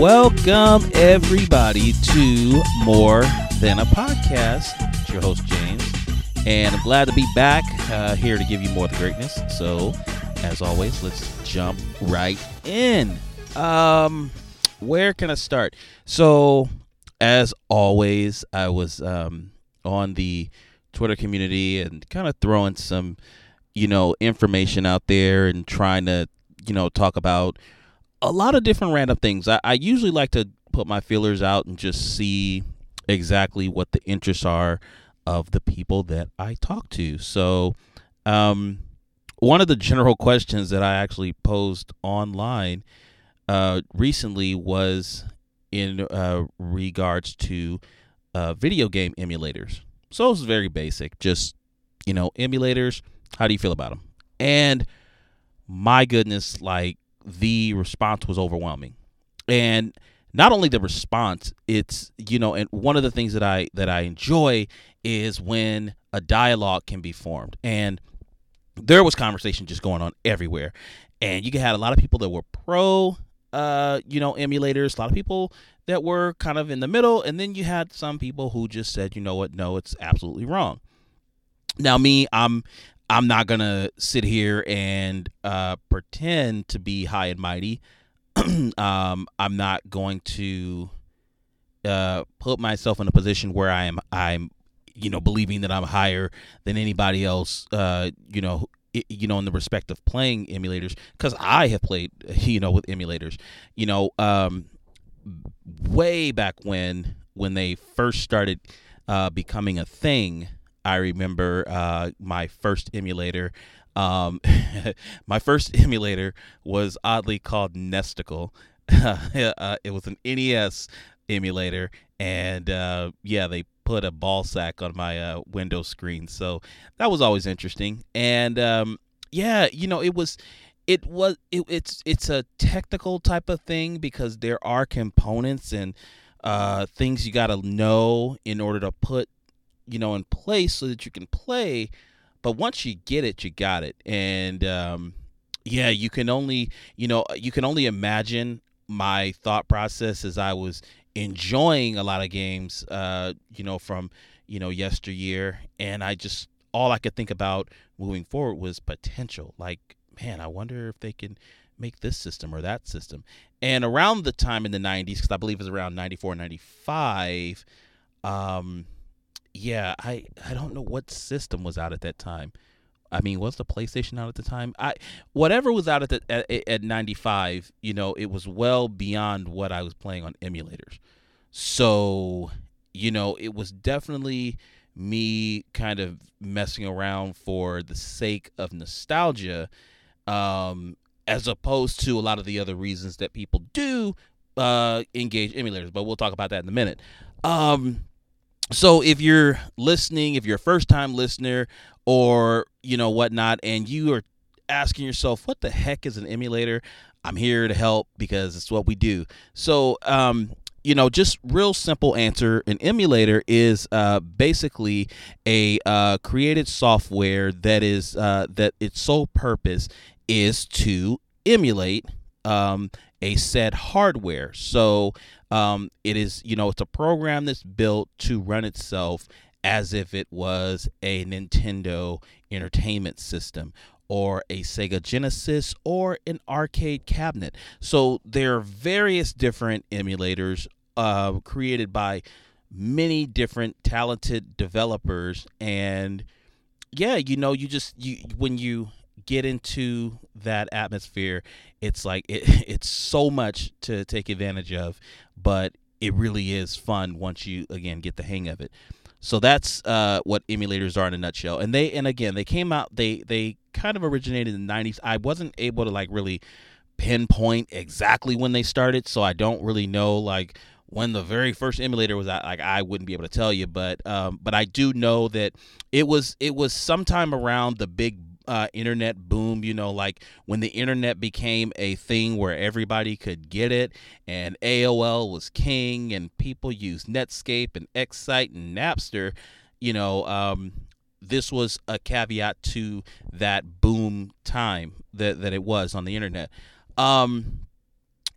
Welcome, everybody, to More Than a Podcast. It's your host, James, and I'm glad to be back uh, here to give you more of the greatness. So, as always, let's jump right in. Um, where can I start? So, as always, I was um, on the Twitter community and kind of throwing some, you know, information out there and trying to, you know, talk about a lot of different random things. I, I usually like to put my feelers out and just see exactly what the interests are of the people that I talk to. So, um, one of the general questions that I actually posed online uh, recently was in uh, regards to uh, video game emulators. So it's very basic, just you know, emulators. How do you feel about them? And my goodness, like the response was overwhelming, and not only the response, it's you know, and one of the things that I that I enjoy is when a dialogue can be formed, and there was conversation just going on everywhere, and you had a lot of people that were pro uh, you know, emulators. A lot of people that were kind of in the middle, and then you had some people who just said, you know what, no, it's absolutely wrong. Now, me, I'm I'm not gonna sit here and uh, pretend to be high and mighty. um, I'm not going to uh, put myself in a position where I am I'm you know believing that I'm higher than anybody else. Uh, you know you know in the respect of playing emulators because i have played you know with emulators you know um way back when when they first started uh becoming a thing i remember uh my first emulator um my first emulator was oddly called nesticle uh, it was an nes emulator and uh yeah they put a ball sack on my uh, window screen. So that was always interesting. And um, yeah, you know, it was it was it, it's it's a technical type of thing because there are components and uh, things you got to know in order to put you know in place so that you can play. But once you get it, you got it. And um, yeah, you can only you know you can only imagine my thought process as I was enjoying a lot of games, uh, you know, from you know yesteryear, and I just all I could think about moving forward was potential. Like, man, I wonder if they can make this system or that system. And around the time in the 90s, because I believe it was around 94, 95, um, yeah, I, I don't know what system was out at that time. I mean, was the PlayStation out at the time? I whatever was out at the, at, at 95, you know, it was well beyond what I was playing on emulators. So, you know, it was definitely me kind of messing around for the sake of nostalgia um as opposed to a lot of the other reasons that people do uh engage emulators, but we'll talk about that in a minute. Um so if you're listening, if you're a first time listener or, you know, whatnot, and you are asking yourself, what the heck is an emulator? I'm here to help because it's what we do. So, um, you know, just real simple answer. An emulator is uh, basically a uh, created software that is uh, that its sole purpose is to emulate um, a said hardware. So um, it is, you know, it's a program that's built to run itself as if it was a Nintendo entertainment system or a Sega Genesis or an arcade cabinet. So there are various different emulators uh, created by many different talented developers and yeah you know you just you when you get into that atmosphere it's like it, it's so much to take advantage of but it really is fun once you again get the hang of it. So that's uh, what emulators are in a nutshell. And they and again they came out they they kind of originated in the 90s i wasn't able to like really pinpoint exactly when they started so i don't really know like when the very first emulator was out like i wouldn't be able to tell you but um, but i do know that it was it was sometime around the big uh, internet boom, you know, like when the internet became a thing where everybody could get it, and AOL was king, and people used Netscape and Excite and Napster, you know, um, this was a caveat to that boom time that, that it was on the internet. Um,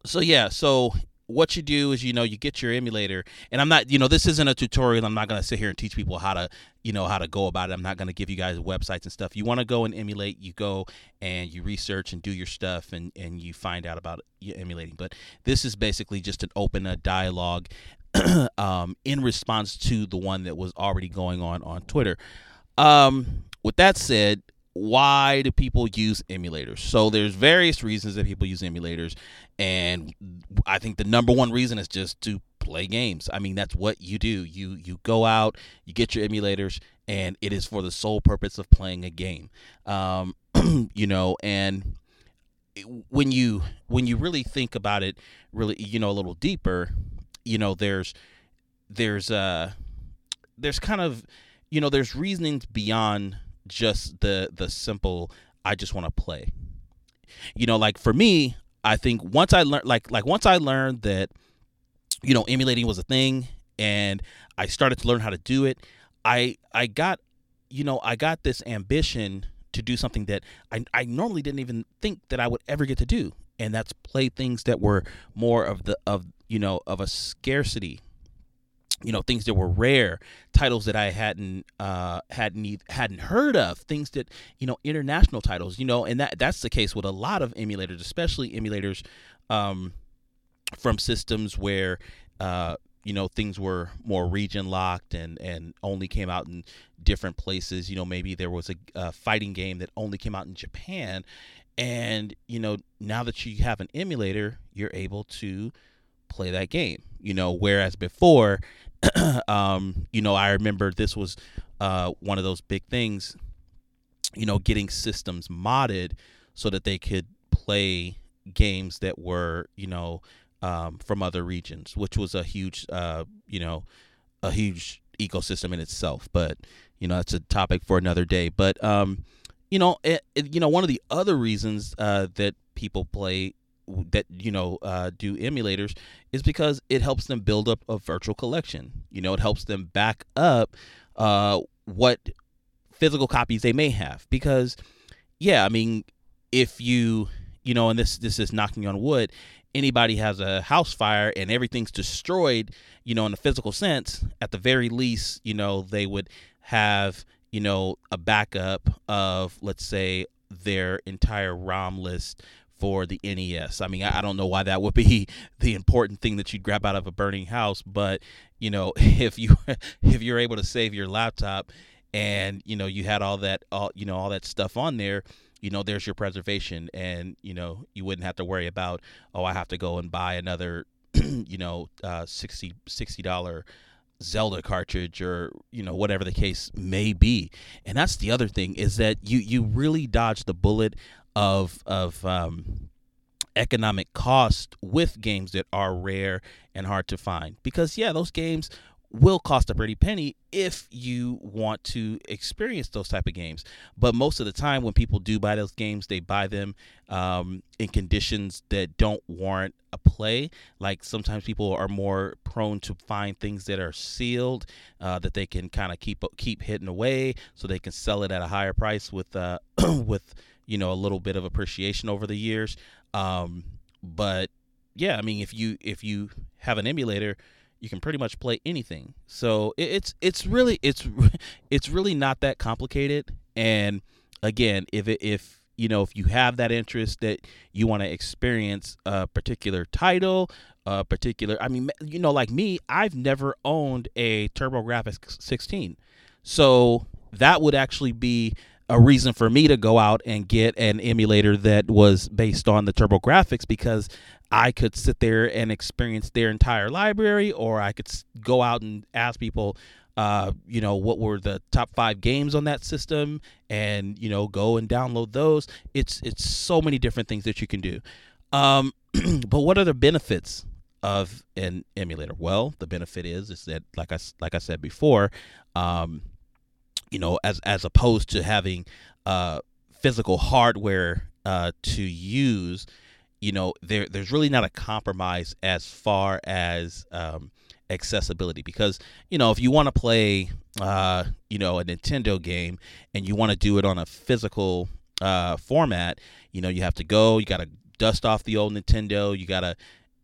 so, yeah, so what you do is you know you get your emulator. And i'm not you know this isn't a tutorial. I'm not going to sit here and teach people how to you know how to go about it. I'm not going to give you guys websites and stuff. You want to go and emulate you go and you research and do your stuff and and you find out about emulating. But this is basically just an open a dialogue um, in response to the one that was already going on on twitter. Um, with that said why do people use emulators? So there's various reasons that people use emulators, and I think the number one reason is just to play games. I mean, that's what you do. You you go out, you get your emulators, and it is for the sole purpose of playing a game. Um, you know, and when you when you really think about it, really, you know, a little deeper, you know, there's there's uh there's kind of you know there's reasonings beyond just the the simple I just want to play. You know, like for me, I think once I learned like like once I learned that you know emulating was a thing and I started to learn how to do it, I I got you know, I got this ambition to do something that I I normally didn't even think that I would ever get to do. And that's play things that were more of the of you know of a scarcity you know things that were rare titles that i hadn't uh hadn't hadn't heard of things that you know international titles you know and that that's the case with a lot of emulators especially emulators um from systems where uh you know things were more region locked and and only came out in different places. You know maybe there was a, a fighting game that only came out in japan. And you know now that you have an emulator you're able to play that game you know whereas before um, you know, I remember this was uh, one of those big things, you know, getting systems modded so that they could play games that were, you know, um, from other regions, which was a huge, uh, you know, a huge ecosystem in itself. But you know, that's a topic for another day. But um, you know, it, it, you know, one of the other reasons uh, that people play that you know uh, do emulators is because it helps them build up a virtual collection. You know, it helps them back up uh, what physical copies they may have. Because, yeah, I mean, if you you know, and this this is knocking on wood, anybody has a house fire and everything's destroyed, you know, in a physical sense, at the very least, you know, they would have you know a backup of let's say their entire ROM list for the NES. I mean, I, don't know why that would be the important thing that you'd grab out of a burning house, but you know, if you if you're able to save your laptop and you know you had all that all you know all that stuff on there, you know, there's your preservation, and you know you wouldn't have to worry about oh I have to go and buy another you know uh, 60 dollar Zelda cartridge or you know whatever the case may be. And that's the other thing is that you you really dodge the bullet of of um, economic cost with games that are rare and hard to find. Because yeah, those games will cost a pretty penny if you want to experience those type of games but most of the time when people do buy those games they buy them um, in conditions that don't warrant a play like sometimes people are more prone to find things that are sealed uh, that they can kind of keep keep hidden away so they can sell it at a higher price with uh, with you know a little bit of appreciation over the years. Um, but yeah i mean if you if you have an emulator you can pretty much play anything. So it's it's really it's it's really not that complicated. And again if it, if you know if you have that interest that you want to experience a particular title a particular i mean you know like me i've never owned a turbografx 16 so that would actually be a reason for me to go out and get an emulator that was based on the TurboGrafx because I could sit there and experience their entire library, or I could go out and ask people, uh, you know, what were the top five games on that system, and you know, go and download those. It's it's so many different things that you can do. Um, but what are the benefits of an emulator? Well, the benefit is is that like I like I said before, um, you know, as as opposed to having uh, physical hardware uh, to use, you know, there there's really not a compromise as far as um, accessibility. Because you know if you want to play uh, you know a Nintendo game and you want to do it on a physical uh, format, you know, you have to go, you got to dust off the old Nintendo, you got to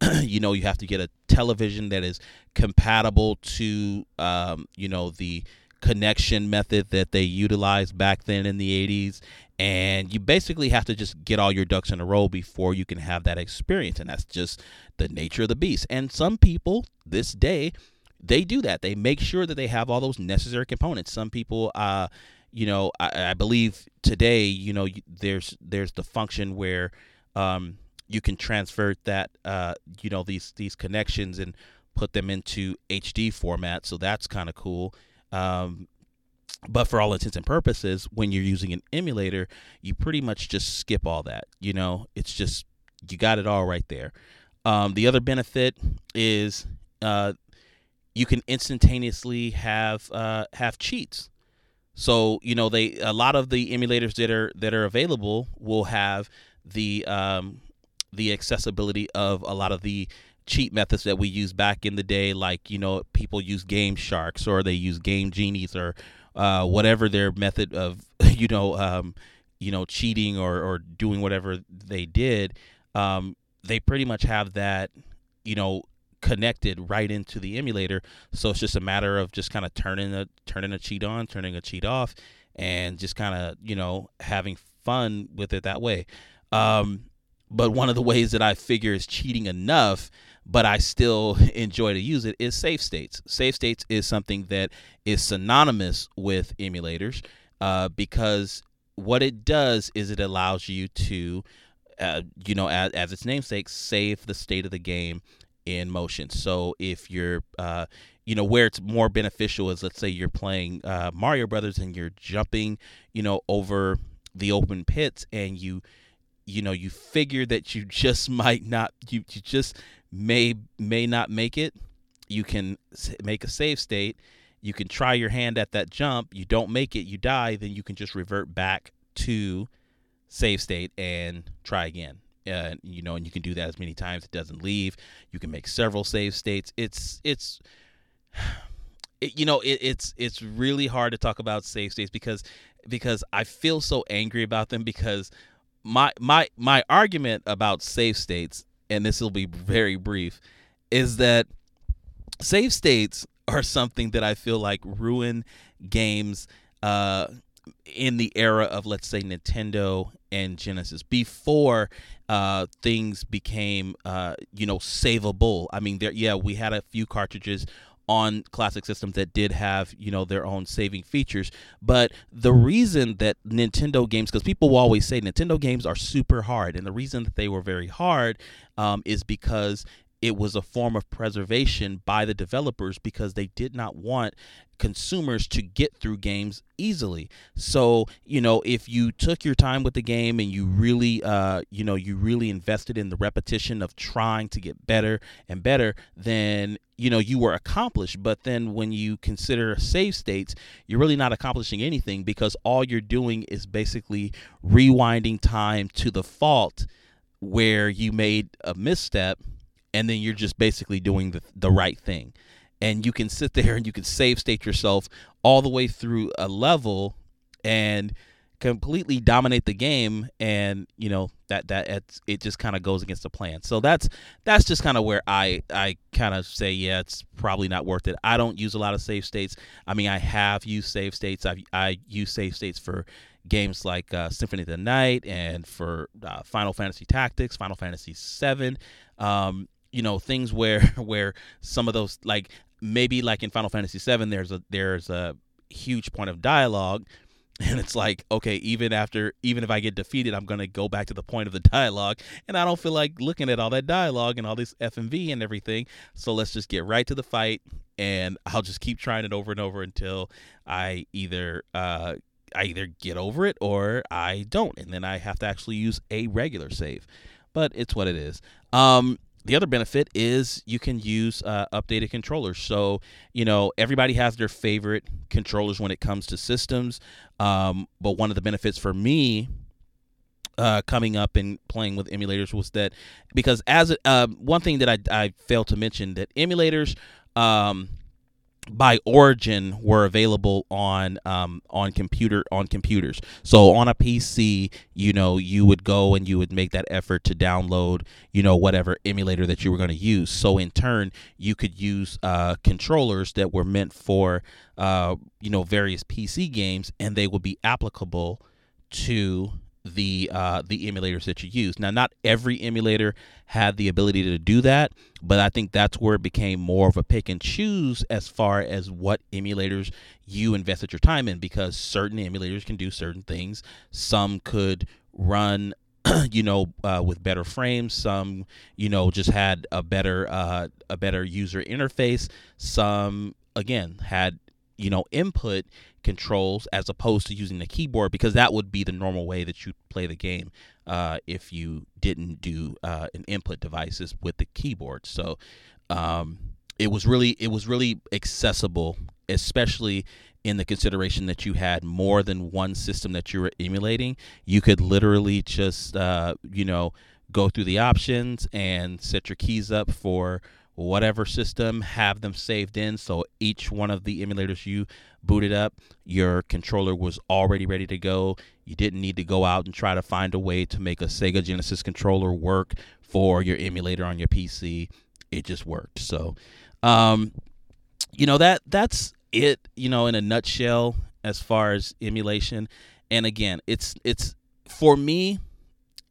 you know, you have to get a television that is compatible to, um, you know, the connection method that they utilized back then in the 80s. And you basically have to just get all your ducks in a row before you can have that experience. And that's just the nature of the beast. And some people this day, they do that. They make sure that they have all those necessary components. Some people, uh, you know, I, I believe today, you know, there's there's the function where um, you can transfer that, uh, you know, these these connections and put them into HD format. So that's kind of cool. Um, but for all intents and purposes, when you're using an emulator, you pretty much just skip all that. You know, it's just you got it all right there. Um, the other benefit is uh, you can instantaneously have uh, have cheats. So you know they a lot of the emulators that are that are available will have the um, the accessibility of a lot of the cheat methods that we used back in the day, like you know people use Game Sharks or they use Game Genies or uh, whatever their method of you know um, you know cheating or or doing whatever they did. Um, they pretty much have that you know connected right into the emulator. So it's just a matter of just kind of turning a turning a cheat on, turning a cheat off, and just kind of you know having fun with it that way. Um, but one of the ways that I figure is cheating enough but I still enjoy to use it is save states. Save states is something that is synonymous with emulators uh, because what it does is it allows you to, uh, you know, as, as, its namesake, save the state of the game in motion. So if you're, uh, you know, where it's more beneficial is let's say you're playing uh, Mario Brothers and you're jumping, you know, over the open pits and you you know you figure that you just might not you, you just may may not make it you can make a save state. You can try your hand at that jump. You don't make it you die then you can just revert back to save state and try again. Uh, you know and you can do that as many times. It doesn't leave. You can make several save states. It's it's it, you know it, it's it's really hard to talk about save states because because I feel so angry about them because my my my argument about save states and this will be very brief, is that save states are something that I feel like ruin games uh, in the era of, let's say, Nintendo and Genesis before uh, things became, uh, you know, savable. I mean, there, yeah, we had a few cartridges on classic systems that did have you know their own saving features. But the reason that nintendo games because people will always say nintendo games are super hard and the reason that they were very hard um, is because it was a form of preservation by the developers because they did not want consumers to get through games easily. So, you know, if you took your time with the game and you really, uh, you know, you really invested in the repetition of trying to get better and better, then, you know, you were accomplished. But then when you consider save states, you're really not accomplishing anything because all you're doing is basically rewinding time to the fault where you made a misstep and then you're just basically doing the, the right thing. And you can sit there and you can save state yourself all the way through a level and completely dominate the game. And you know that that it just kind of goes against the plan. So that's that's just kind of where i i kind of say yeah it's probably not worth it. I don't use a lot of save states. I mean i have used save states. I i use save states for games like uh, symphony of the night and for uh, final fantasy tactics final fantasy 7 um, you know things where where some of those like maybe like in Final Fantasy VII there's a there's a huge point of dialogue and it's like okay even after even if i get defeated i'm to go back to the point of the dialogue and i don't feel like looking at all that dialogue and all this fmv and everything so let's just get right to the fight and i'll just keep trying it over and over until i either uh i either get over it or i don't and then i have to actually use a regular save but it's what it is. Um the other benefit is you can use uh, updated controllers. So, you know, everybody has their favorite controllers when it comes to systems. Um, but one of the benefits for me uh, coming up and playing with emulators was that because as uh, one thing that I, I failed to mention that emulators um, by origin were available on um, on computer on computers. So on a PC, you know, you would go and you would make that effort to download, you know, whatever emulator that you were going to use. So in turn, you could use uh, controllers that were meant for, uh, you know, various PC games, and they would be applicable to the uh, the emulators that you use. Now, not every emulator had the ability to do that, but I think that's where it became more of a pick and choose as far as what emulators you invested your time in, because certain emulators can do certain things. Some could run you know uh, with better frames some you know just had a better uh, a better user interface some again had you know input controls as opposed to using the keyboard because that would be the normal way that you play the game uh, if you didn't do uh, an input devices with the keyboard. So um, it was really it was really accessible especially in the consideration that you had more than one system that you were emulating. You could literally just uh, you know go through the options and set your keys up for whatever system, have them saved in. So each one of the emulators you booted up, your controller was already ready to go. You didn't need to go out and try to find a way to make a Sega Genesis controller work for your emulator on your PC. It just worked. So, um, you know that that's it. You know, in a nutshell, as far as emulation. And again, it's it's for me,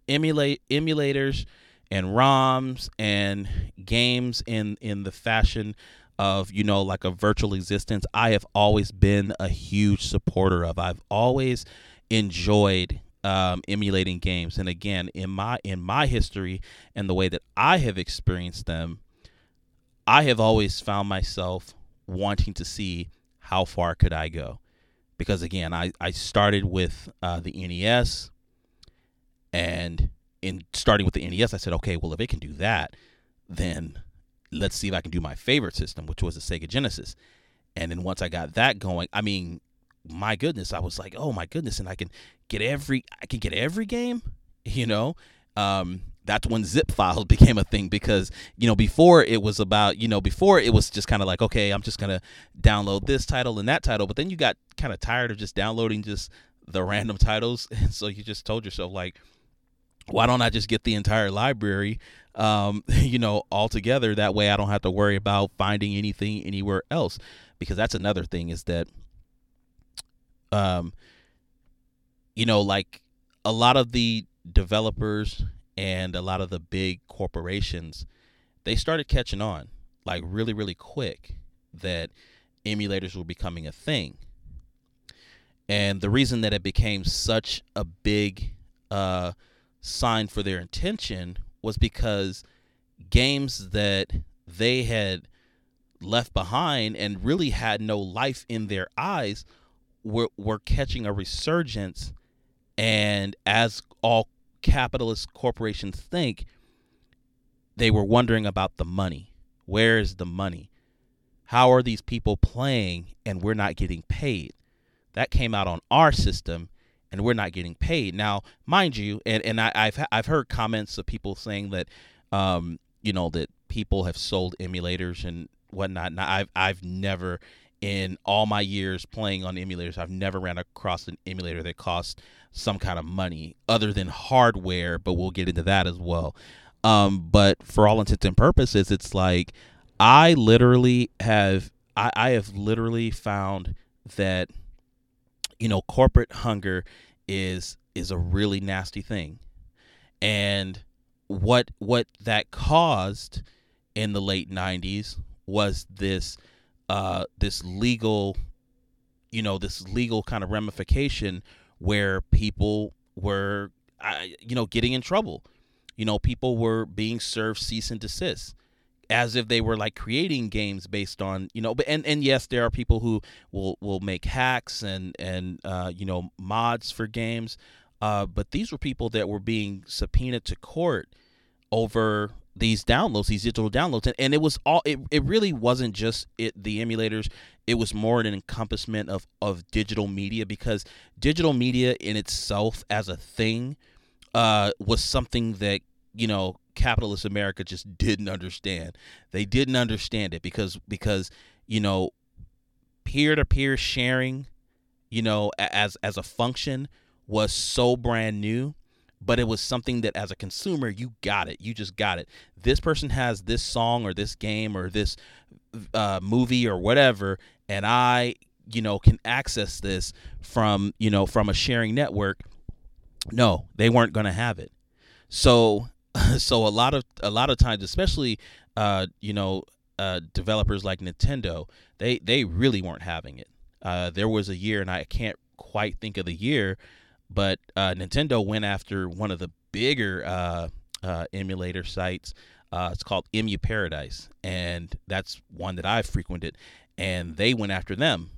emulate emulators and ROMs and games in in the fashion of you know like a virtual existence I have always been a huge supporter of. I've always enjoyed um, emulating games and again in my in my history and the way that I have experienced them I have always found myself wanting to see how far could I go because again I, I started with uh, the NES and in starting with the NES, I said, okay, well, if it can do that, then let's see if I can do my favorite system, which was the Sega Genesis. And then once I got that going, I mean, my goodness, I was like, oh my goodness, and I can get every, I can get every game, you know. Um, that's when zip files became a thing because you know before it was about you know before it was just kind of like okay i'm just gonna download this title and that title but then you got kind of tired of just downloading just the random titles and so you just told yourself like why don't I just get the entire library, um, you know, all together? That way I don't have to worry about finding anything anywhere else. Because that's another thing is that, um, you know, like a lot of the developers and a lot of the big corporations, they started catching on like really, really quick that emulators were becoming a thing. And the reason that it became such a big, uh, sign for their intention was because games that they had left behind and really had no life in their eyes were were catching a resurgence. And as all capitalist corporations think they were wondering about the money. Where is the money? How are these people playing and we're not getting paid? That came out on our system and we're not getting paid. Now, mind you, and, and I, have I've heard comments of people saying that, um, you know, that people have sold emulators and whatnot. Now, I've I've never, in all my years playing on emulators, I've never ran across an emulator that cost some kind of money other than hardware. But we'll get into that as well. Um, but for all intents and purposes, it's like I literally have I, I have literally found that you know, corporate hunger is is a really nasty thing. And what what that caused in the late 90s was this uh this legal you know, this legal kind of ramification where people were uh, you know, getting in trouble. You know, people were being served cease and desist as if they were like creating games based on you know but and and yes there are people who will will make hacks and and uh, you know mods for games uh, but these were people that were being subpoenaed to court over these downloads these digital downloads and, and it was all it, it really wasn't just it the emulators it was more an encompassment of of digital media because digital media in itself as a thing uh, was something that you know capitalist America just didn't understand. They didn't understand it because because you know peer to peer sharing, you know, as as a function was so brand new, but it was something that as a consumer you got it. You just got it. This person has this song or this game or this uh, movie or whatever, and I, you know, can access this from you know from a sharing network. No, they weren't going to have it. So so a lot of a lot of times, especially uh, you know uh, developers like Nintendo, they they really weren't having it. Uh, there was a year, and I can't quite think of the year, but uh, Nintendo went after one of the bigger uh, uh, emulator sites. Uh, it's called Emu Paradise, and that's one that I've frequented. And they went after them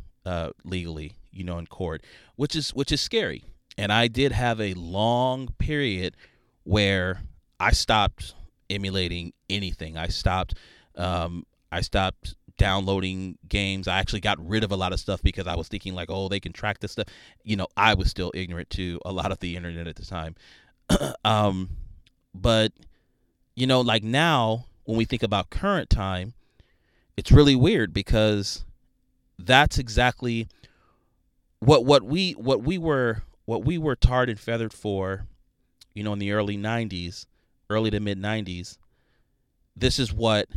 legally, you know, in court, which is which is scary. And I did have a long period where I stopped emulating anything. I stopped um, I stopped downloading games. I actually got rid of a lot of stuff because I was thinking like, oh, they can track this stuff. You know, I was still ignorant to a lot of the internet at the time. um, but you know, like now when we think about current time, it's really weird because that's exactly what what we what we were what we were tarred and feathered for, you know, in the early '90s, early to mid '90s. This is what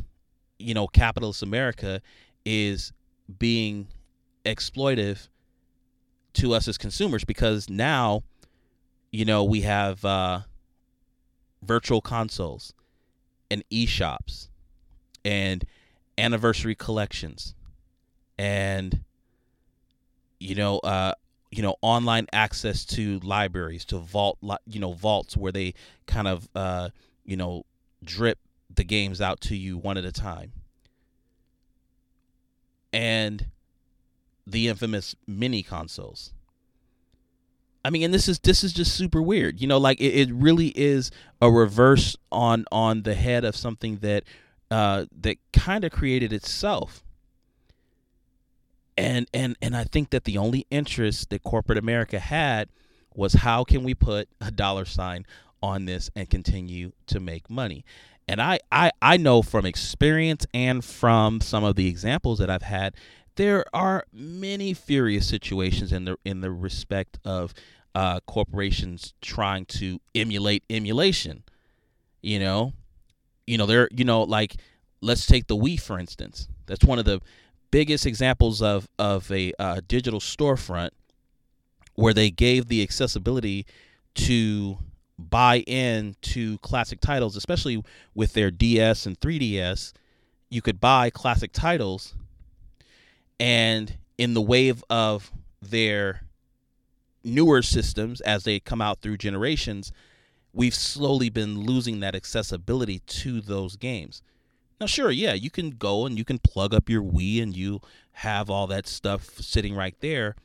you know, capitalist America is being exploitive to us as consumers because now, you know, we have uh, virtual consoles and e-shops and anniversary collections and you know uh you know online access to libraries to vault you know vaults where they kind of uh you know drip the games out to you one at a time. And the infamous mini consoles. I mean, and this is this is just super weird. You know, like it, it really is a reverse on on the head of something that uh, that kind of created itself. And and and I think that the only interest that corporate America had was how can we put a dollar sign on this and continue to make money. And I, I, I know from experience and from some of the examples that I've had, there are many furious situations in the in the respect of uh, corporations trying to emulate emulation. You know, you know they're you know like let's take the Wii for instance. That's one of the biggest examples of of a uh, digital storefront where they gave the accessibility to buy in to classic titles, especially with their DS and 3DS. You could buy classic titles, and in the wave of their newer systems as they come out through generations, we've slowly been losing that accessibility to those games. Now, sure, yeah, you can go and you can plug up your Wii and you have all that stuff sitting right there.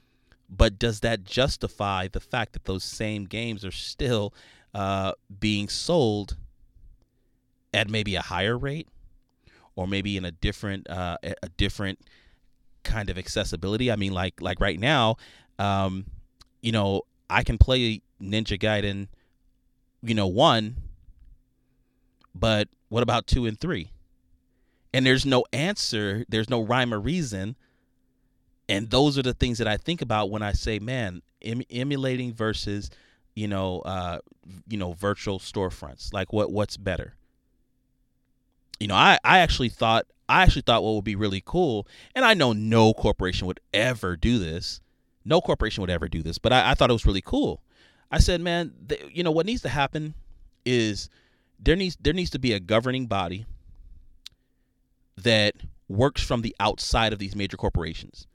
But does that justify the fact that those same games are still uh, being sold at maybe a higher rate or maybe in a different uh, a different kind of accessibility. I mean, like like right now, um, you know, I can play Ninja Gaiden, you know, one, but what about two and three? And there's no answer. There's no rhyme or reason. And those are the things that I think about when I say, man, em- emulating versus you know, uh, you know, virtual storefronts. Like what what's better? You know, I I actually thought I actually thought what would be really cool, and I know no corporation would ever do this. No corporation would ever do this, but I, I thought it was really cool. I said, man, th- you know what needs to happen is there needs there needs to be a governing body that works from the outside of these major corporations.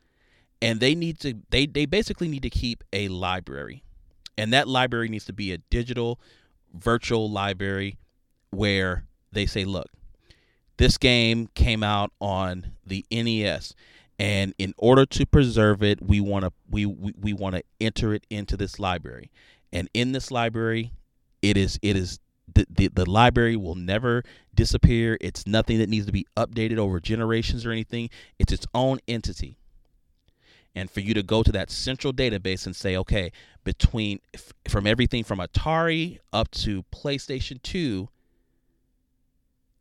And they need to they they basically need to keep a library. And that library needs to be a digital, virtual library where they say, look, this game came out on the NES and in order to preserve it we want to we, we, we want to enter it into this library. And in this library it is it is the, the, library will never disappear it's nothing that needs to be updated over generations or anything it's its own entity and for you to go to that central database and say, okay, between from everything from Atari up to PlayStation 2,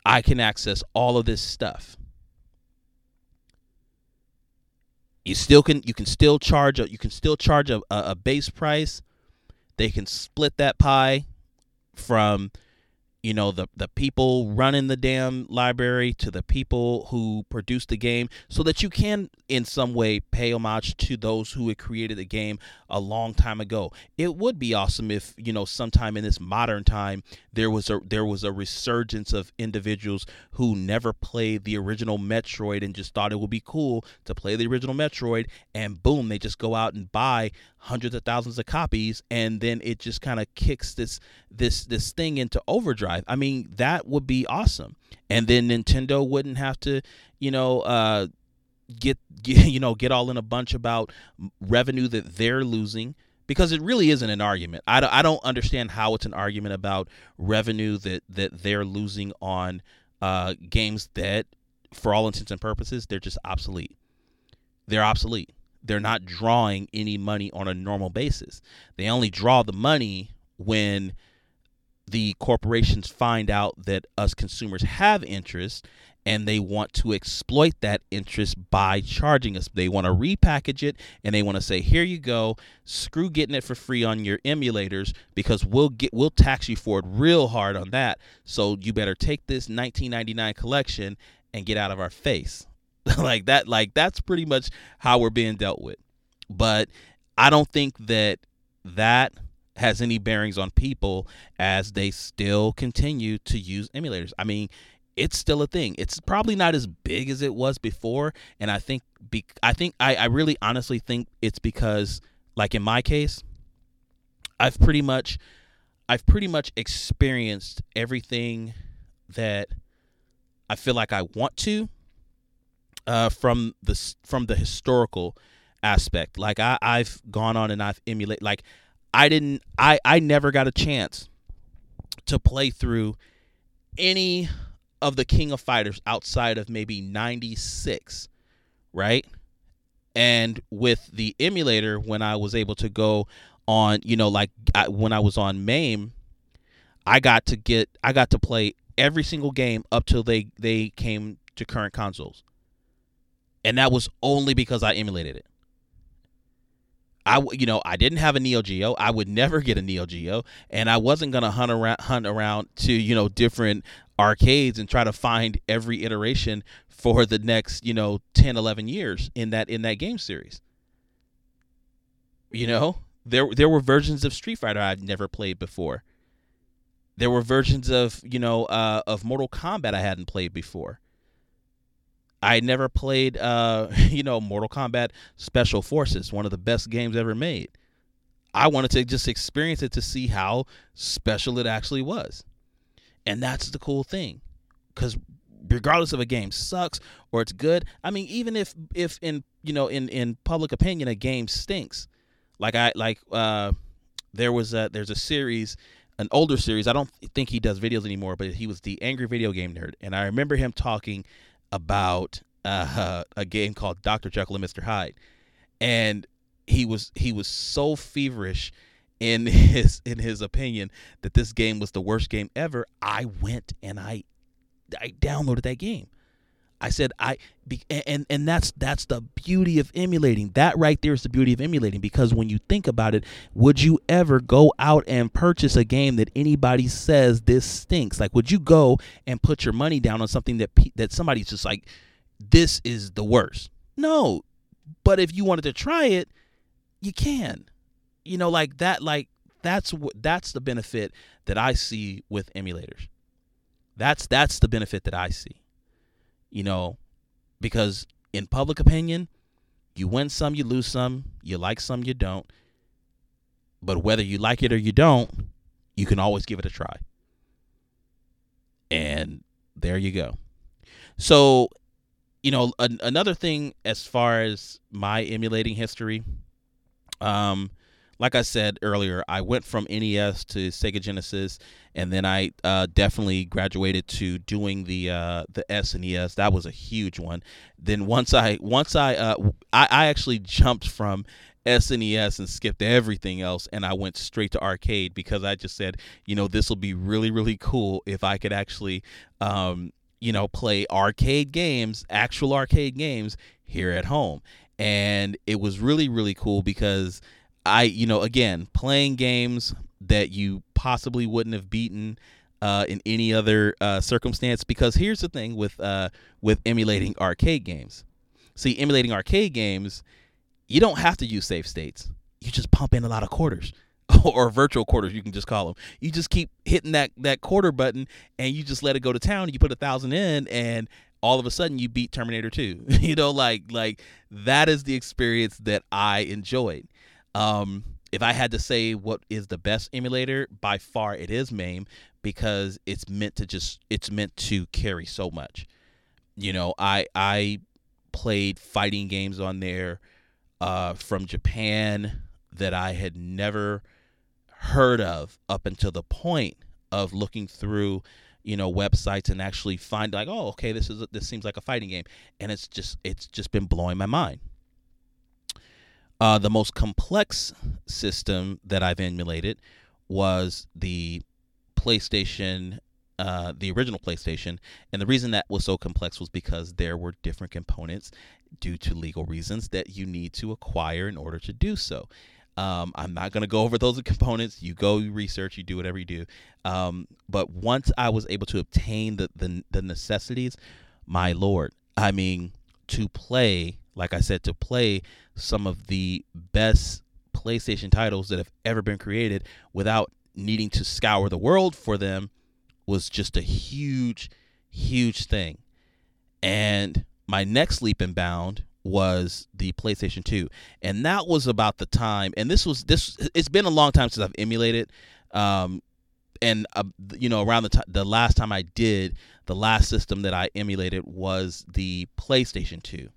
I can access all of this stuff. You still can you can still charge a you can still charge a, a, a base price. They can split that pie from you know the the people running the damn library to the people who produced the game so that you can in some way pay homage to those who had created the game a long time ago. It would be awesome if you know sometime in this modern time there was a there was a resurgence of individuals who never played the original metroid and just thought it would be cool to play the original metroid and boom they just go out and buy hundreds of thousands of copies and then it just kind of kicks this this this thing into overdrive i mean that would be awesome. And then nintendo wouldn't have to you know uh get, get you know get all in a bunch about revenue that they're losing because it really isn't an argument. I don't, I don't understand how it's an argument about revenue that that they're losing on uh games that for all intents and purposes they're just obsolete. They're obsolete. They're not drawing any money on a normal basis. They only draw the money when the corporations find out that us consumers have interest and they want to exploit that interest by charging us. They want to repackage it and they want to say, "Here you go. Screw getting it for free on your emulators because we'll get we'll tax you for it real hard on that. So you better take this 1999 collection and get out of our face." like that like that's pretty much how we're being dealt with but i don't think that that has any bearings on people as they still continue to use emulators i mean it's still a thing it's probably not as big as it was before and i think be, i think I, I really honestly think it's because like in my case i've pretty much i've pretty much experienced everything that i feel like i want to uh, from the from the historical aspect. Like I, I've gone on and I've emulated. Like I didn't. I I never got a chance to play through any of the King of Fighters outside of maybe '96, right? And with the emulator, when I was able to go on, you know, like I, when I was on MAME, I got to get, I got to play every single game up till they they came to current consoles and that was only because I emulated it. I you know I didn't have a Neo Geo. I would never get a Neo Geo, and I wasn't gonna hunt around hunt around to you know different arcades and try to find every iteration for the next you know 10 11 years in that in that game series. You know there there were versions of street fighter i'd never played before. There were versions of you know uh, of mortal kombat i hadn't played before I never played, uh, you know, Mortal Kombat Special Forces, one of the best games ever made. I wanted to just experience it to see how special it actually was. And that's the cool thing. Because regardless of a game sucks or it's good, I mean, even if, if in, you know, in, in public opinion, a game stinks, like I, like, uh, there was a, there's a series, an older series. I don't think he does videos anymore, but he was the Angry Video Game Nerd. And I remember him talking about uh, a game called Dr. Jekyll and Mr. Hyde, and he was he was so feverish in his in his opinion that this game was the worst game ever. I went and I I downloaded that game. I said I and and that's that's the beauty of emulating. That right there is the beauty of emulating because when you think about it, would you ever go out and purchase a game that anybody says this stinks? Like would you go and put your money down on something that that somebody's just like this is the worst? No. But if you wanted to try it, you can. You know like that like that's what that's the benefit that I see with emulators. That's that's the benefit that I see you know, because in public opinion, you win some, you lose some, you like some, you don't. But whether you like it or you don't, you can always give it a try. And there you go. So, you know, an, another thing as far as my emulating history, um, like I said earlier, I went from NES to Sega Genesis, and then I uh, definitely graduated to doing the uh, the SNES. That was a huge one. Then once I once I uh, I, I actually jumped from SNES and skipped everything else and I went straight to arcade because I just said, you know, this will be really really cool if I could actually um, you know, play arcade games, actual arcade games here at home and it was really really cool because I, you know, again, playing games that you possibly wouldn't have beaten uh, in any other uh, circumstance. Because here's the thing with uh, with emulating arcade games. See, emulating arcade games, you don't have to use save states. You just pump in a lot of quarters. or virtual quarters, you can just call them. You just keep hitting that that quarter button, and you just let it go to town. You put a thousand in, and all of a sudden you beat Terminator 2. you know, like like that is the experience that I enjoyed. Um, if I had to say what is the best emulator, by far it is MAME because it's meant to just it's meant to carry so much. You know, I I played fighting games on there uh, from Japan that I had never heard of up until the point of looking through you know websites and actually find like oh okay this is a, this seems like a fighting game and it's just it's just been blowing my mind uh, the most complex system that I've emulated was the PlayStation, uh, the original PlayStation. And the reason that was so complex was because there were different components due to legal reasons that you need to acquire in order to do so. Um, I'm not going to go over those components. You go, you research, you do whatever you do. Um, but once I was able to obtain the, the, the necessities, my lord, I mean, to play like I said, to play some of the best PlayStation titles that have ever been created without needing to scour the world for them was just a huge, huge thing. And my next leap and bound was the PlayStation 2. And that was about the time and this was this it's been a long time since I've emulated um and uh, you know around the time the last time I did the last system that I emulated was the PlayStation 2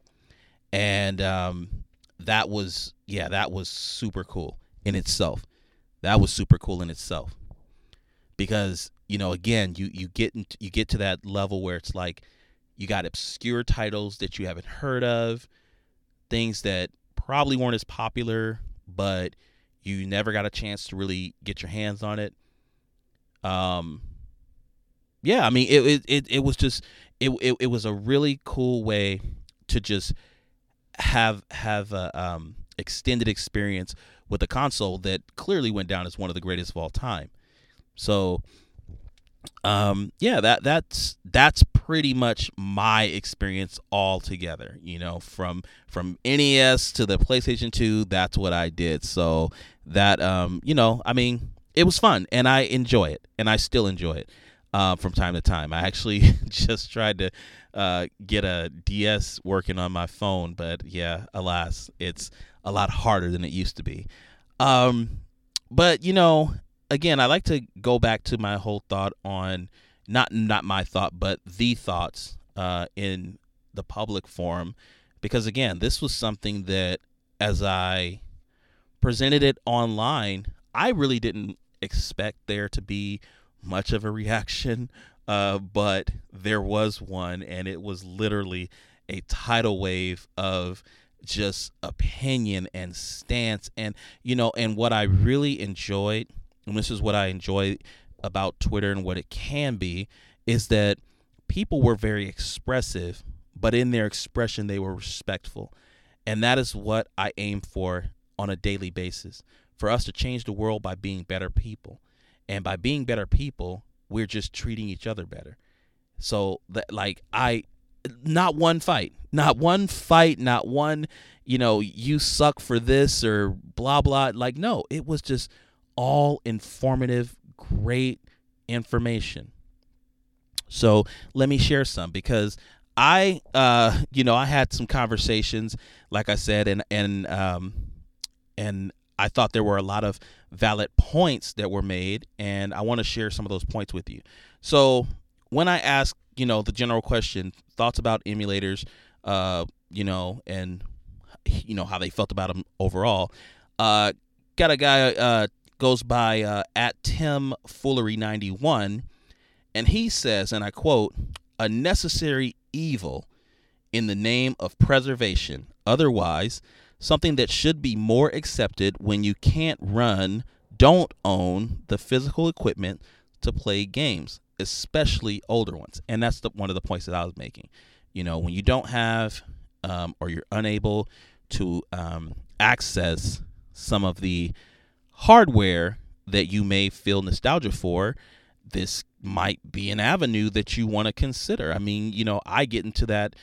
and um, that was yeah, that was super cool in itself. That was super cool in itself because you know again you you get you get to that level where it's like you got obscure titles that you haven't heard of, things that probably weren't as popular, but you never got a chance to really get your hands on it. Um, yeah, I mean it it it, it was just it, it it was a really cool way to just have have a um, extended experience with a console that clearly went down as one of the greatest of all time. So, um, yeah, that that's that's pretty much my experience altogether. You know, from from NES to the PlayStation Two, that's what I did. So that um, you know, I mean, it was fun, and I enjoy it, and I still enjoy it. Uh, from time to time. I actually just tried to uh, get a DS working on my phone, but yeah, alas, it's a lot harder than it used to be. Um, but you know, again, I like to go back to my whole thought on not not my thought, but the thoughts uh, in the public forum, because again, this was something that as I presented it online, I really didn't expect there to be much of a reaction uh, but there was one, and it was literally a tidal wave of just opinion and stance. And, you know, and what I really enjoyed, and this is what I enjoy about Twitter and what it can be, is that people were very expressive, but in their expression, they were respectful. And that is what I aim for on a daily basis for us to change the world by being better people. And by being better people, we're just treating each other better. So that like I not one fight, not one fight, not one, you know, you suck for this or blah blah. Like no, it was just all informative, great information. So let me share some because I, uh, you know, I had some conversations, like I said, and and um, and I thought there were a lot of valid points that were made, and I want to share some of those points with you. So, when I ask, you know, the general question, thoughts about emulators, uh, you know, and you know how they felt about them overall, uh, got a guy uh, goes by uh, at Tim Foolery ninety one, and he says, and I quote, "A necessary evil in the name of preservation. Otherwise." Something that should be more accepted when you can't run, don't own the physical equipment to play games, especially older ones. And that's the, one of the points that I was making. You know, when you don't have um, or you're unable to um, access some of the hardware that you may feel nostalgia for, this might be an avenue that you want to consider. I mean, you know, I get into that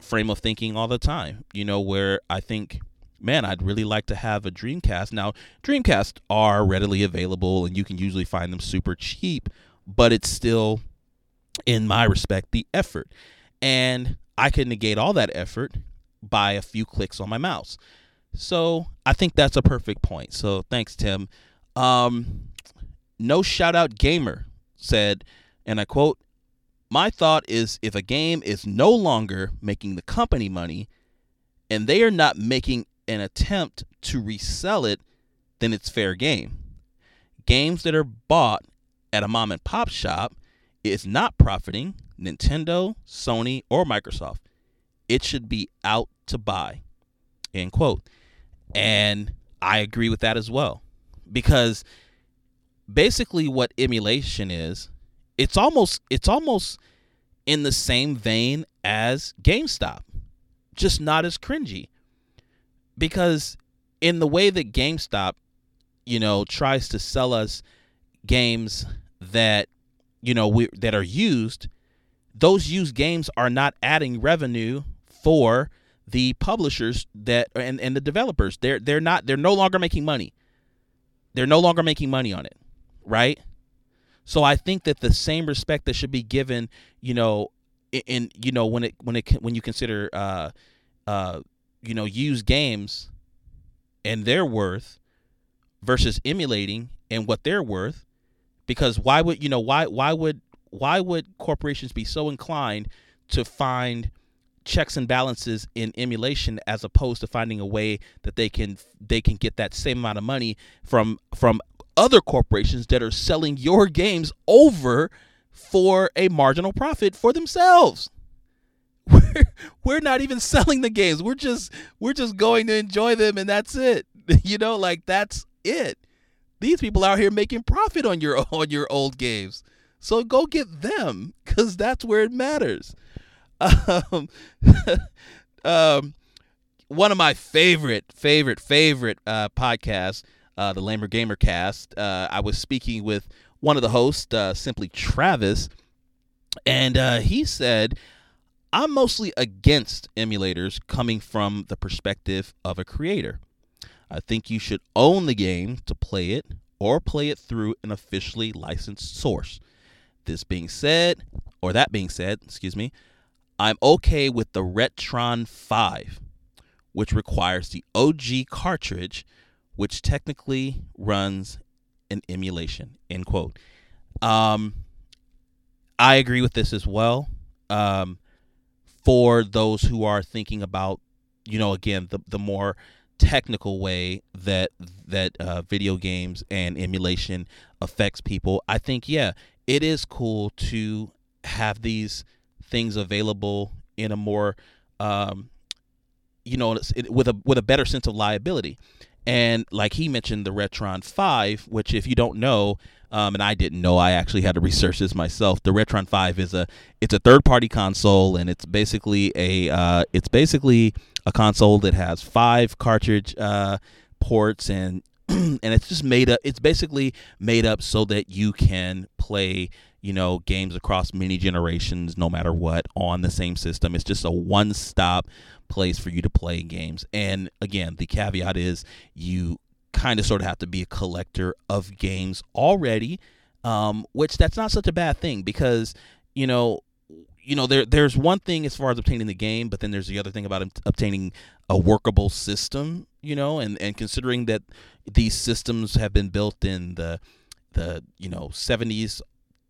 frame of thinking all the time, you know, where I think, man, I'd really like to have a Dreamcast. Now, Dreamcasts are readily available and you can usually find them super cheap, but it's still, in my respect, the effort. And I can negate all that effort by a few clicks on my mouse. So I think that's a perfect point. So thanks, Tim. Um, no shout out gamer said, and I quote, My thought is if a game is no longer making the company money and they are not making an attempt to resell it, then it's fair game. Games that are bought at a mom and pop shop is not profiting Nintendo, Sony, or Microsoft. It should be out to buy. End quote. And I agree with that as well. Because basically what emulation is, it's almost it's almost in the same vein as GameStop, just not as cringy. Because in the way that GameStop, you know, tries to sell us games that you know we, that are used, those used games are not adding revenue for the publishers that and, and the developers. They're they're not they're no longer making money. They're no longer making money on it right? So I think that the same respect that should be given, you know, in, in you know when it when it when you consider uh uh you know used games and their worth versus emulating and what they're worth because why would you know why why would why would corporations be so inclined to find checks and balances in emulation as opposed to finding a way that they can they can get that same amount of money from from other corporations that are selling your games over for a marginal profit for themselves. We're, not even selling the games. We're just we're just going to enjoy them and that's it. You know, like that's it. These people out here making profit on your on your old games. So go get them cuz that's where it matters. Um, um, one of my favorite favorite favorite uh, podcasts uh, the Lamer Gamer Cast. Uh, I was speaking with one of the hosts, uh, simply Travis, and uh, he said, I'm mostly against emulators coming from the perspective of a creator. I think you should own the game to play it or play it through an officially licensed source. This being said, or that being said, excuse me, I'm okay with the Retron 5, which requires the OG cartridge which technically runs an emulation. End quote. Um, I agree with this as well. Um, for those who are thinking about, you know, again, the the more technical way that that uh, video games and emulation affects people, I think yeah, it is cool to have these things available in a more, um, you know, with a with a better sense of liability. And like he mentioned, the Retron 5, which if you don't know, um, and I didn't know, I actually had to research this myself. The Retron 5 is a it's a third party console, and it's basically a uh, it's basically a console that has five cartridge uh, ports and and it's just made up. It's basically made up so that you can play you know games across many generations, no matter what, on the same system. It's just a one stop place for you to play games. And again, the caveat is you kind of sort of have to be a collector of games already, um, which that's not such a bad thing because you know you know there there's one thing as far as obtaining the game, but then there's the other thing about obtaining a workable system, you know, and and considering that these systems have been built in the the you know 70s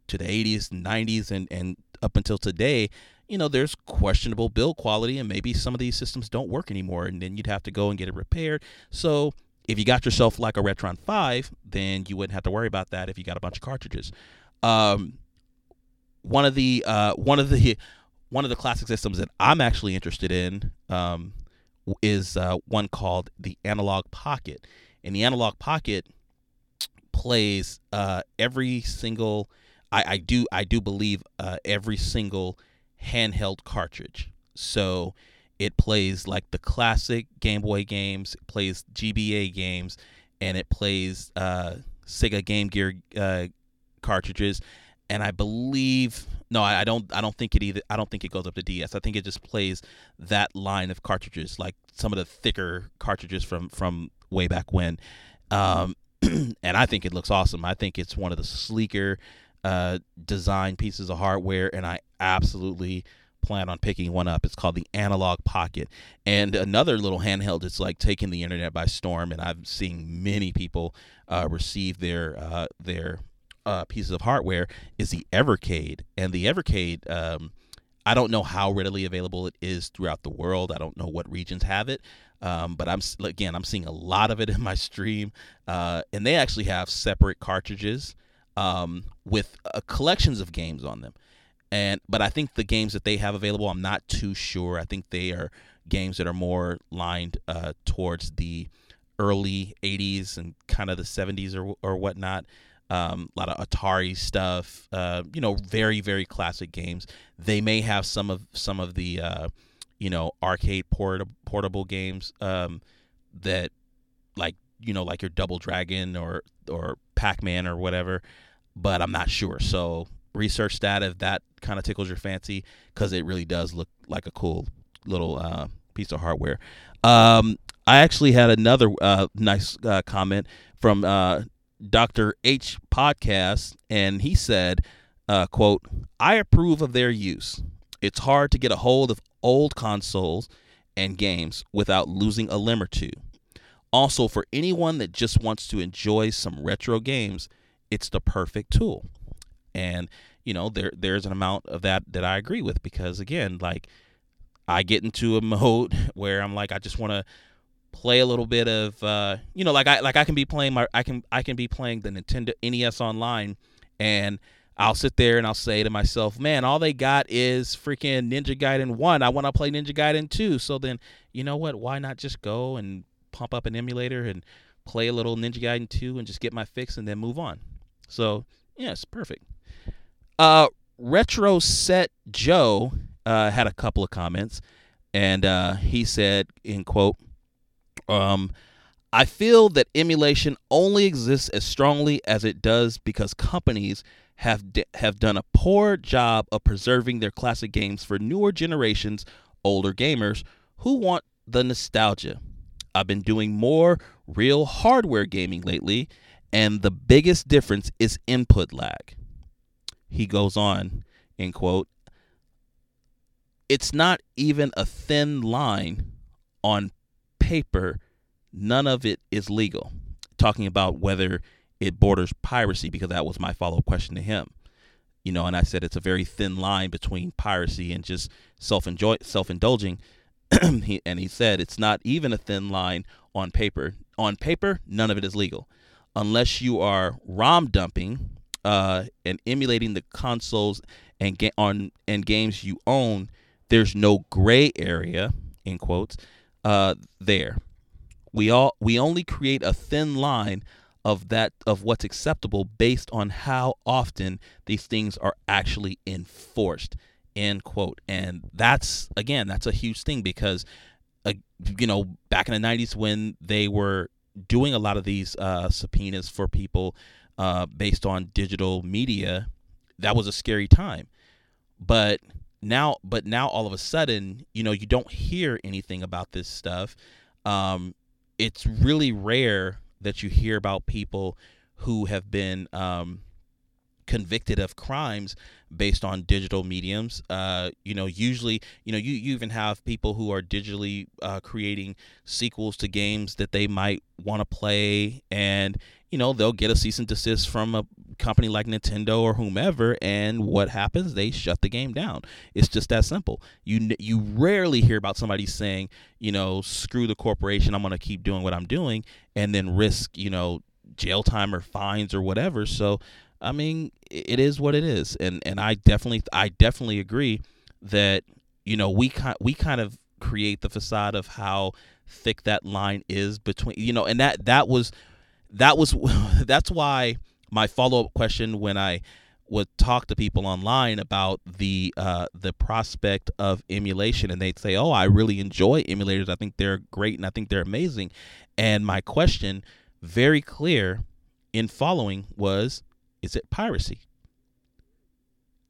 to the 80s, 90s, and and up until today, you know, there's questionable build quality, and maybe some of these systems don't work anymore, and then you'd have to go and get it repaired. So if you got yourself like a Retron 5, then you wouldn't have to worry about that if you got a bunch of cartridges. Um, one of the uh, one of the one of the classic systems that I'm actually interested in um, is uh, one called the Analog Pocket, and the Analog Pocket plays uh, every single. I, I do I do believe uh, every single handheld cartridge. So it plays like the classic Game Boy games, plays GBA games, and it plays uh, Sega Game Gear uh, cartridges. And I believe no, I, I don't. I don't think it either. I don't think it goes up to DS. I think it just plays that line of cartridges, like some of the thicker cartridges from from way back when. Um, and I think it looks awesome. I think it's one of the sleeker uh, design pieces of hardware, and I absolutely plan on picking one up. It's called the Analog Pocket, and another little handheld. It's like taking the internet by storm, and I'm seeing many people uh, receive their uh, their uh, pieces of hardware. Is the Evercade, and the Evercade. Um, I don't know how readily available it is throughout the world. I don't know what regions have it, um, but I'm again I'm seeing a lot of it in my stream, uh, and they actually have separate cartridges um, with uh, collections of games on them. And but I think the games that they have available, I'm not too sure. I think they are games that are more lined uh, towards the early 80s and kind of the 70s or or whatnot. Um, a lot of Atari stuff, uh, you know, very very classic games. They may have some of some of the uh, you know arcade port- portable games um, that like you know like your Double Dragon or or Pac Man or whatever, but I'm not sure. So research that if that kind of tickles your fancy because it really does look like a cool little uh, piece of hardware. Um, I actually had another uh, nice uh, comment from uh, Dr. H podcast, and he said, uh, "quote I approve of their use. It's hard to get a hold of old consoles and games without losing a limb or two. Also, for anyone that just wants to enjoy some retro games, it's the perfect tool. And you know, there there's an amount of that that I agree with because again, like I get into a mode where I'm like I just want to play a little bit of uh, you know, like I like I can be playing my I can I can be playing the Nintendo NES online and I'll sit there and I'll say to myself, man, all they got is freaking Ninja Gaiden 1. I want to play Ninja Gaiden 2. So then, you know what? Why not just go and pump up an emulator and play a little Ninja Gaiden 2 and just get my fix and then move on? So, yes, perfect. Uh, Retro Set Joe uh, had a couple of comments, and uh, he said, in quote, um, I feel that emulation only exists as strongly as it does because companies – have d- have done a poor job of preserving their classic games for newer generations, older gamers who want the nostalgia. I've been doing more real hardware gaming lately, and the biggest difference is input lag. He goes on, in quote, it's not even a thin line on paper. None of it is legal. Talking about whether it borders piracy because that was my follow up question to him. You know, and I said it's a very thin line between piracy and just self enjoy self indulging. he, and he said it's not even a thin line on paper. On paper, none of it is legal, unless you are ROM dumping uh, and emulating the consoles and ga- on and games you own. There's no gray area in quotes uh, there. We all we only create a thin line of that of what's acceptable based on how often these things are actually enforced end quote and that's again that's a huge thing because uh, you know back in the 90s when they were doing a lot of these uh, subpoenas for people uh, based on digital media that was a scary time but now but now all of a sudden you know you don't hear anything about this stuff um, it's really rare that you hear about people who have been um, convicted of crimes based on digital mediums. Uh, you know, usually, you know, you, you even have people who are digitally uh, creating sequels to games that they might want to play, and you know, they'll get a cease and desist from a company like Nintendo or whomever, and what happens? They shut the game down. It's just that simple. You you rarely hear about somebody saying, you know, screw the corporation, I'm going to keep doing what I'm doing, and then risk, you know, jail time or fines or whatever. So I mean, it is what it is, and and I definitely I definitely agree that you know we kind we kind of create the facade of how thick that line is between you know, and that that was that was that's why my follow up question when I would talk to people online about the uh, the prospect of emulation, and they'd say, "Oh, I really enjoy emulators. I think they're great, and I think they're amazing." And my question, very clear, in following was, "Is it piracy?"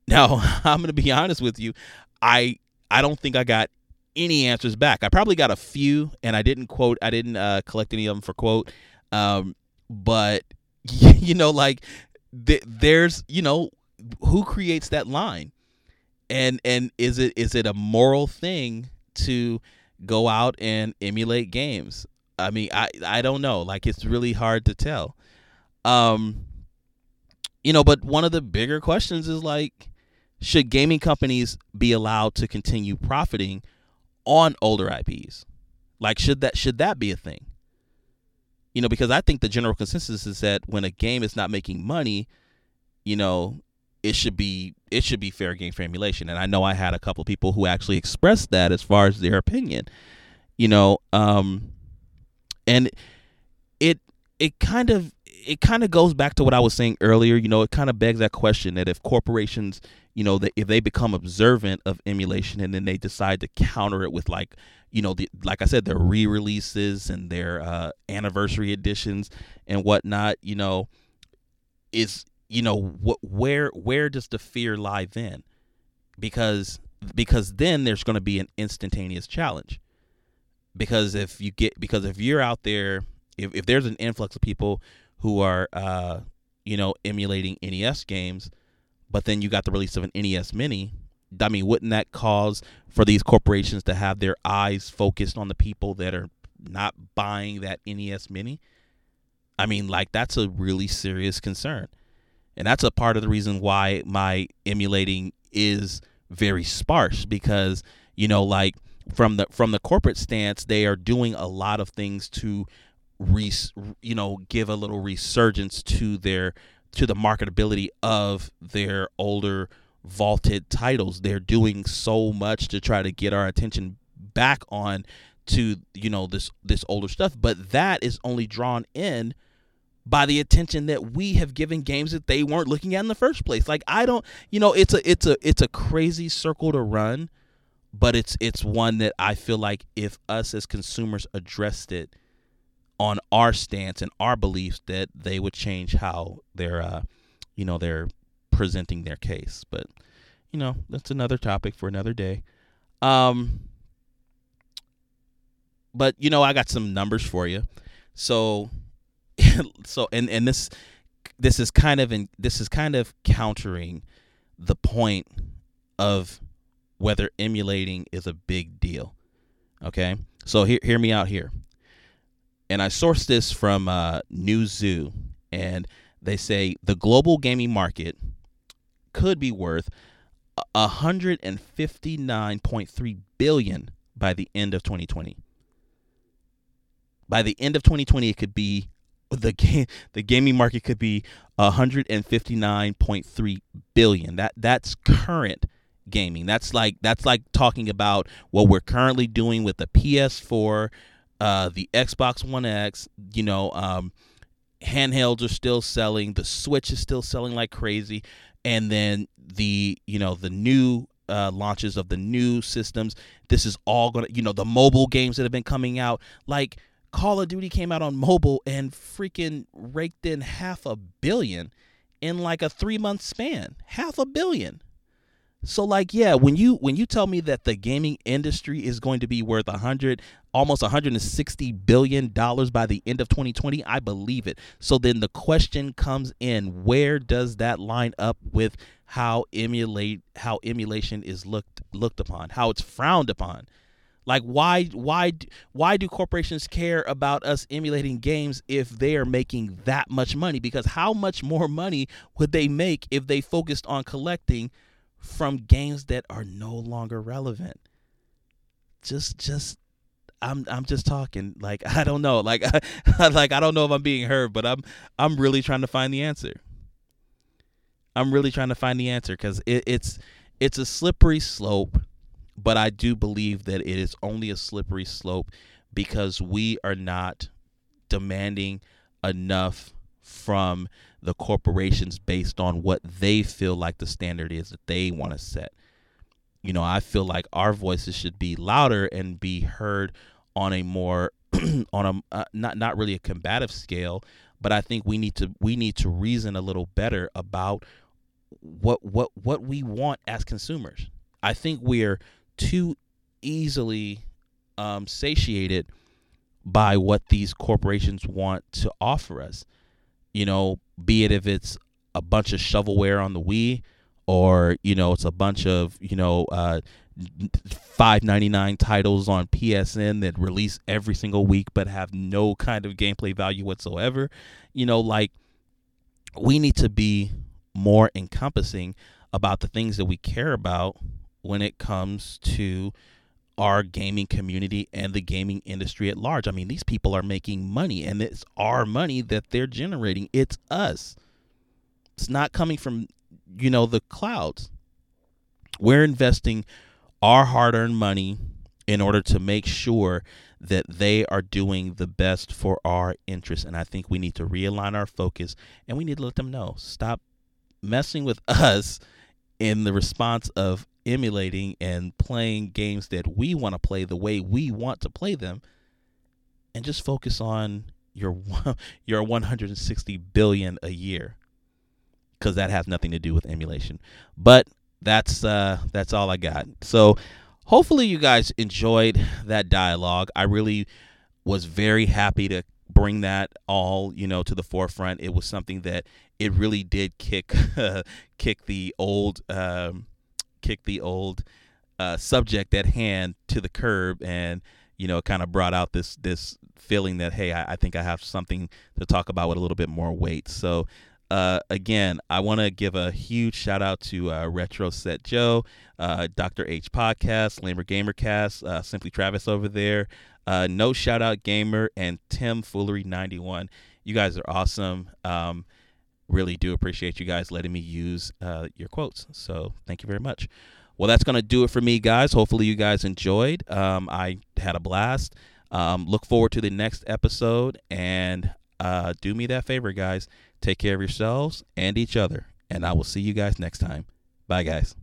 Now, I'm going to be honest with you. I I don't think I got any answers back. I probably got a few, and I didn't quote. I didn't uh, collect any of them for quote. Um, but you know, like th- there's you know who creates that line, and and is it is it a moral thing to go out and emulate games? I mean, I I don't know. Like it's really hard to tell. Um, you know, but one of the bigger questions is like, should gaming companies be allowed to continue profiting on older IPs? Like, should that should that be a thing? You know, because I think the general consensus is that when a game is not making money, you know, it should be it should be fair game for emulation. And I know I had a couple of people who actually expressed that as far as their opinion. You know, um and it it kind of it kind of goes back to what I was saying earlier. You know, it kind of begs that question that if corporations, you know, that if they become observant of emulation and then they decide to counter it with like, you know, the, like I said, their re-releases and their uh, anniversary editions and whatnot, you know, is you know what where where does the fear lie then? Because because then there's going to be an instantaneous challenge. Because if you get because if you're out there, if if there's an influx of people who are uh, you know emulating NES games, but then you got the release of an NES Mini. I mean, wouldn't that cause for these corporations to have their eyes focused on the people that are not buying that NES Mini? I mean, like that's a really serious concern, and that's a part of the reason why my emulating is very sparse because you know, like from the from the corporate stance, they are doing a lot of things to res, you know give a little resurgence to their to the marketability of their older vaulted titles. They're doing so much to try to get our attention back on to you know this this older stuff, but that is only drawn in by the attention that we have given games that they weren't looking at in the first place. Like I don't, you know, it's a it's a it's a crazy circle to run, but it's it's one that I feel like if us as consumers addressed it on our stance and our beliefs that they would change how they're uh, you know they're presenting their case. But you know that's another topic for another day. Um but you know I got some numbers for you. So so and and this this is kind of in this is kind of countering the point of whether emulating is a big deal. Okay? So hear, hear me out here and I sourced this from uh, Newzoo, and they say the global gaming market could be worth 159.3 billion by the end of 2020. By the end of 2020, it could be the game the gaming market could be 159.3 billion. That that's current gaming. That's like that's like talking about what we're currently doing with the PS4, uh, the Xbox One X, you know, um, handhelds are still selling. The Switch is still selling like crazy, and then the you know the new uh, launches of the new systems. This is all gonna, you know, the mobile games that have been coming out. Like Call of Duty came out on mobile and freaking raked in half a billion in like a three month span. Half a billion. So like yeah, when you when you tell me that the gaming industry is going to be worth a hundred almost 160 billion dollars by the end of 2020, I believe it. So then the question comes in, where does that line up with how emulate how emulation is looked looked upon, how it's frowned upon? Like why why why do corporations care about us emulating games if they are making that much money? Because how much more money would they make if they focused on collecting from games that are no longer relevant. Just just I'm I'm just talking like I don't know like I, like I don't know if I'm being heard but I'm I'm really trying to find the answer. I'm really trying to find the answer cuz it, it's it's a slippery slope but I do believe that it is only a slippery slope because we are not demanding enough from the corporations based on what they feel like the standard is that they want to set. You know, I feel like our voices should be louder and be heard on a more on a uh, not not really a combative scale, but I think we need to we need to reason a little better about what what what we want as consumers. I think we're too easily um, satiated by what these corporations want to offer us. You know, be it if it's a bunch of shovelware on the Wii, or you know, it's a bunch of you know uh, five ninety nine titles on PSN that release every single week but have no kind of gameplay value whatsoever. You know, like we need to be more encompassing about the things that we care about when it comes to our gaming community and the gaming industry at large. I mean, these people are making money and it's our money that they're generating. It's us. It's not coming from, you know, the clouds. We're investing our hard earned money in order to make sure that they are doing the best for our interests. And I think we need to realign our focus and we need to let them know stop messing with us in the response of emulating and playing games that we want to play the way we want to play them and just focus on your your 160 billion a year. Because that has nothing to do with emulation. But that's uh that's all i got. So hopefully you guys enjoyed that dialogue. I really was very happy to bring that all you know to the forefront. It was something that it really did kick kick the old um, kick the old uh, subject at hand to the curb and you know kind of brought out this this feeling that hey I, I, think I have something to talk about with a little bit more weight. So uh, again I want to give a huge shout out to uh, Retro Set Joe uh, Dr. H Podcast Lamer Gamercast uh, Simply Travis over there. Uh, no shout out gamer and Tim Foolery 91 you guys are awesome. Um, really do appreciate you guys letting me use uh, your quotes. So thank you very much. Well, that's going to do it for me, guys. Hopefully, you guys enjoyed. Um, I had a blast. Um, look forward to the next episode. And uh, do me that favor, guys. Take care of yourselves and each other. And I will see you guys next time. Bye, guys.